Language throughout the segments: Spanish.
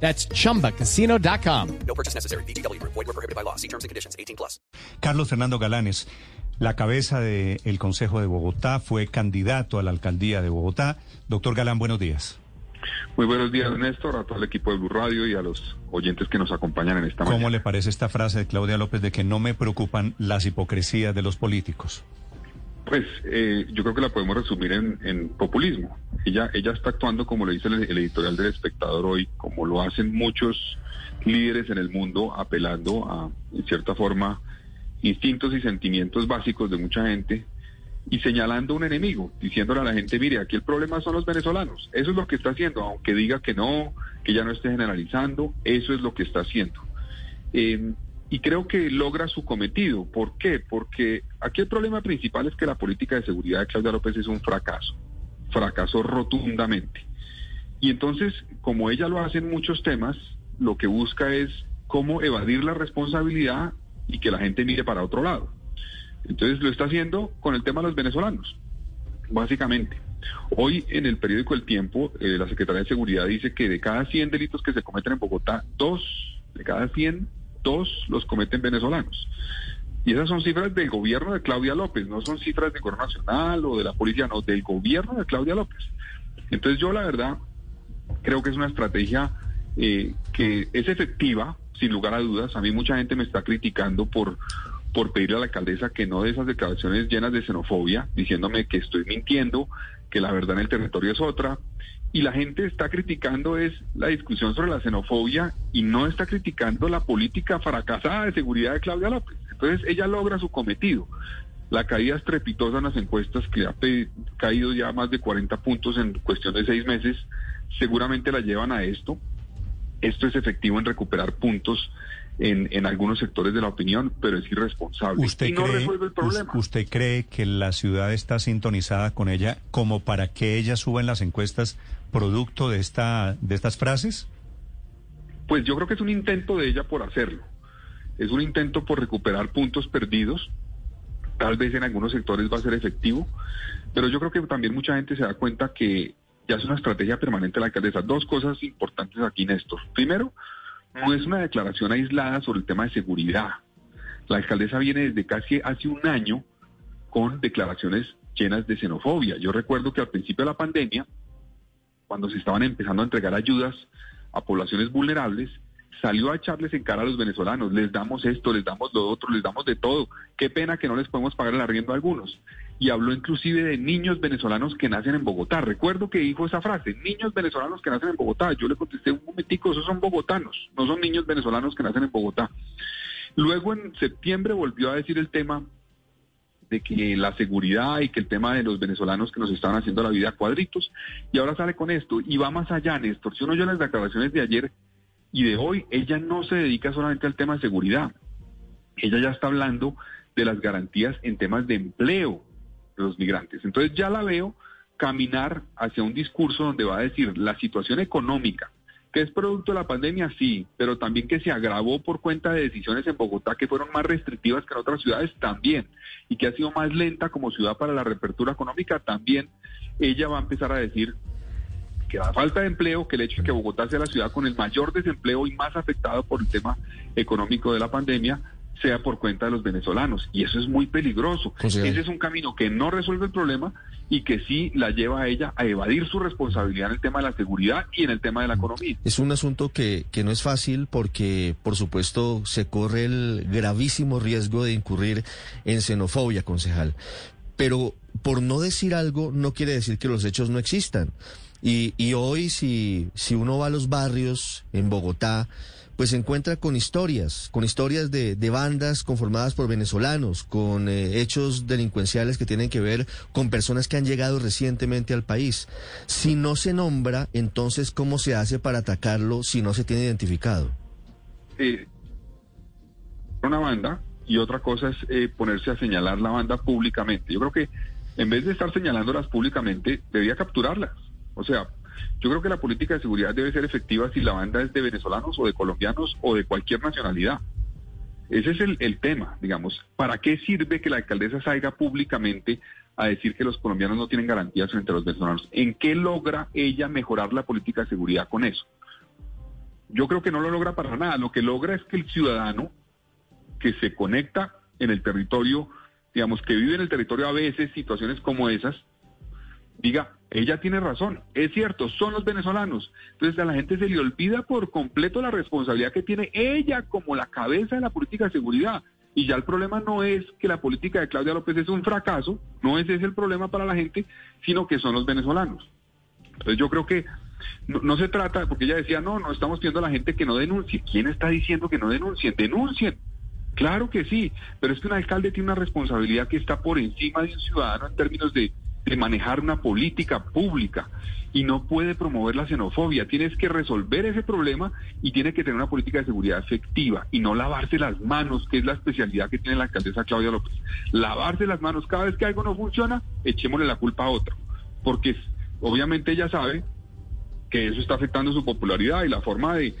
That's chumbacasino.com. No purchase necessary. BGW. Void were prohibited by law. See terms and conditions. 18 plus. Carlos Fernando Galanes, la cabeza del Consejo de Bogotá, fue candidato a la alcaldía de Bogotá. Doctor Galán, buenos días. Muy buenos días, Néstor, a todo el equipo de Blue Radio y a los oyentes que nos acompañan en esta ¿Cómo mañana. le parece esta frase de Claudia López de que no me preocupan las hipocresías de los políticos? Pues eh, yo creo que la podemos resumir en, en populismo. Ella, ella está actuando como lo dice el, editorial del espectador hoy, como lo hacen muchos líderes en el mundo, apelando a, en cierta forma, instintos y sentimientos básicos de mucha gente y señalando un enemigo, diciéndole a la gente, mire, aquí el problema son los venezolanos. Eso es lo que está haciendo, aunque diga que no, que ya no esté generalizando, eso es lo que está haciendo. Eh, y creo que logra su cometido. ¿Por qué? Porque aquí el problema principal es que la política de seguridad de Claudia López es un fracaso, fracasó rotundamente. Y entonces, como ella lo hace en muchos temas, lo que busca es cómo evadir la responsabilidad y que la gente mire para otro lado. Entonces lo está haciendo con el tema de los venezolanos, básicamente. Hoy en el periódico El Tiempo, eh, la Secretaría de Seguridad dice que de cada 100 delitos que se cometen en Bogotá, dos de cada 100, dos los cometen venezolanos. Y esas son cifras del gobierno de Claudia López, no son cifras del gobierno nacional o de la policía, no, del gobierno de Claudia López. Entonces yo la verdad creo que es una estrategia eh, que es efectiva, sin lugar a dudas. A mí mucha gente me está criticando por, por pedirle a la alcaldesa que no de esas declaraciones llenas de xenofobia, diciéndome que estoy mintiendo, que la verdad en el territorio es otra. Y la gente está criticando es la discusión sobre la xenofobia y no está criticando la política fracasada de seguridad de Claudia López. Entonces ella logra su cometido. La caída estrepitosa en las encuestas, que ha caído ya más de 40 puntos en cuestión de seis meses, seguramente la llevan a esto. Esto es efectivo en recuperar puntos en, en algunos sectores de la opinión, pero es irresponsable. ¿Usted y no cree, resuelve el problema. us- ¿Usted cree que la ciudad está sintonizada con ella como para que ella suba en las encuestas producto de, esta, de estas frases? Pues yo creo que es un intento de ella por hacerlo. Es un intento por recuperar puntos perdidos. Tal vez en algunos sectores va a ser efectivo, pero yo creo que también mucha gente se da cuenta que ya es una estrategia permanente de la alcaldesa. Dos cosas importantes aquí, Néstor. Primero, no es una declaración aislada sobre el tema de seguridad. La alcaldesa viene desde casi hace un año con declaraciones llenas de xenofobia. Yo recuerdo que al principio de la pandemia, cuando se estaban empezando a entregar ayudas a poblaciones vulnerables, salió a echarles en cara a los venezolanos, les damos esto, les damos lo otro, les damos de todo. Qué pena que no les podemos pagar el arriendo a algunos. Y habló inclusive de niños venezolanos que nacen en Bogotá. Recuerdo que dijo esa frase, niños venezolanos que nacen en Bogotá. Yo le contesté un momentico, esos son bogotanos, no son niños venezolanos que nacen en Bogotá. Luego en septiembre volvió a decir el tema de que la seguridad y que el tema de los venezolanos que nos estaban haciendo la vida cuadritos, y ahora sale con esto, y va más allá, Néstor. Si uno oye las declaraciones de ayer y de hoy, ella no se dedica solamente al tema de seguridad, ella ya está hablando de las garantías en temas de empleo los migrantes. Entonces ya la veo caminar hacia un discurso donde va a decir la situación económica, que es producto de la pandemia, sí, pero también que se agravó por cuenta de decisiones en Bogotá que fueron más restrictivas que en otras ciudades también, y que ha sido más lenta como ciudad para la reapertura económica también, ella va a empezar a decir que la falta de empleo, que el hecho de que Bogotá sea la ciudad con el mayor desempleo y más afectado por el tema económico de la pandemia, sea por cuenta de los venezolanos. Y eso es muy peligroso. Consejero. Ese es un camino que no resuelve el problema y que sí la lleva a ella a evadir su responsabilidad en el tema de la seguridad y en el tema de la economía. Es un asunto que, que no es fácil porque, por supuesto, se corre el gravísimo riesgo de incurrir en xenofobia, concejal. Pero por no decir algo no quiere decir que los hechos no existan. Y, y hoy si, si uno va a los barrios en Bogotá, pues se encuentra con historias, con historias de, de bandas conformadas por venezolanos, con eh, hechos delincuenciales que tienen que ver con personas que han llegado recientemente al país. Si no se nombra, entonces, ¿cómo se hace para atacarlo si no se tiene identificado? Eh, una banda y otra cosa es eh, ponerse a señalar la banda públicamente. Yo creo que en vez de estar señalándolas públicamente, debía capturarlas. O sea, yo creo que la política de seguridad debe ser efectiva si la banda es de venezolanos o de colombianos o de cualquier nacionalidad. Ese es el, tema, digamos. ¿Para qué sirve que la alcaldesa salga públicamente a decir que los colombianos no tienen garantías frente a los venezolanos? ¿En qué logra ella mejorar la política de seguridad con eso? Yo creo que no lo logra para nada. Lo que logra es que el ciudadano que se conecta en el territorio, digamos, que vive en el territorio a veces situaciones como esas, diga, ella tiene razón, es cierto, son los venezolanos. Entonces a la gente se le olvida por completo la responsabilidad que tiene ella como la cabeza de la política de seguridad. Y ya el problema no es que la política de Claudia López es un fracaso, no ese es el problema para la gente, sino que son los venezolanos. Entonces yo creo que no, se trata, porque ella decía, no, no estamos pidiendo a la gente que no denuncie. ¿Quién está diciendo que no denuncien? Denuncien. Claro que sí, pero es que un alcalde tiene una responsabilidad que está por encima de un ciudadano en términos de, de manejar una política pública y no puede promover la xenofobia. Tienes que resolver ese problema y tiene que tener una política de seguridad efectiva y no lavarse las manos, que es la especialidad que tiene la alcaldesa Claudia López. Lavarse las manos cada vez que algo no funciona, echémosle la culpa a otro, porque obviamente ella sabe que eso está afectando su popularidad y la forma de,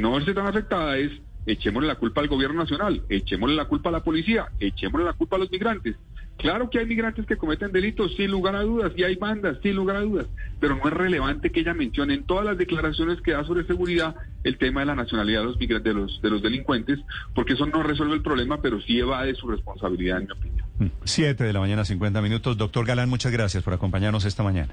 no verse tan afectada es echémosle la culpa al gobierno nacional, echémosle la culpa a la policía, echémosle la culpa a los migrantes. Claro que hay migrantes que cometen delitos, sin lugar a dudas, y hay bandas, sin lugar a dudas, pero no es relevante que ella mencione en todas las declaraciones que da sobre seguridad el tema de la nacionalidad de los migrantes, de los, de los delincuentes, porque eso no resuelve el problema, pero sí evade su responsabilidad, en mi opinión. Siete de la mañana, 50 minutos. Doctor Galán, muchas gracias por acompañarnos esta mañana.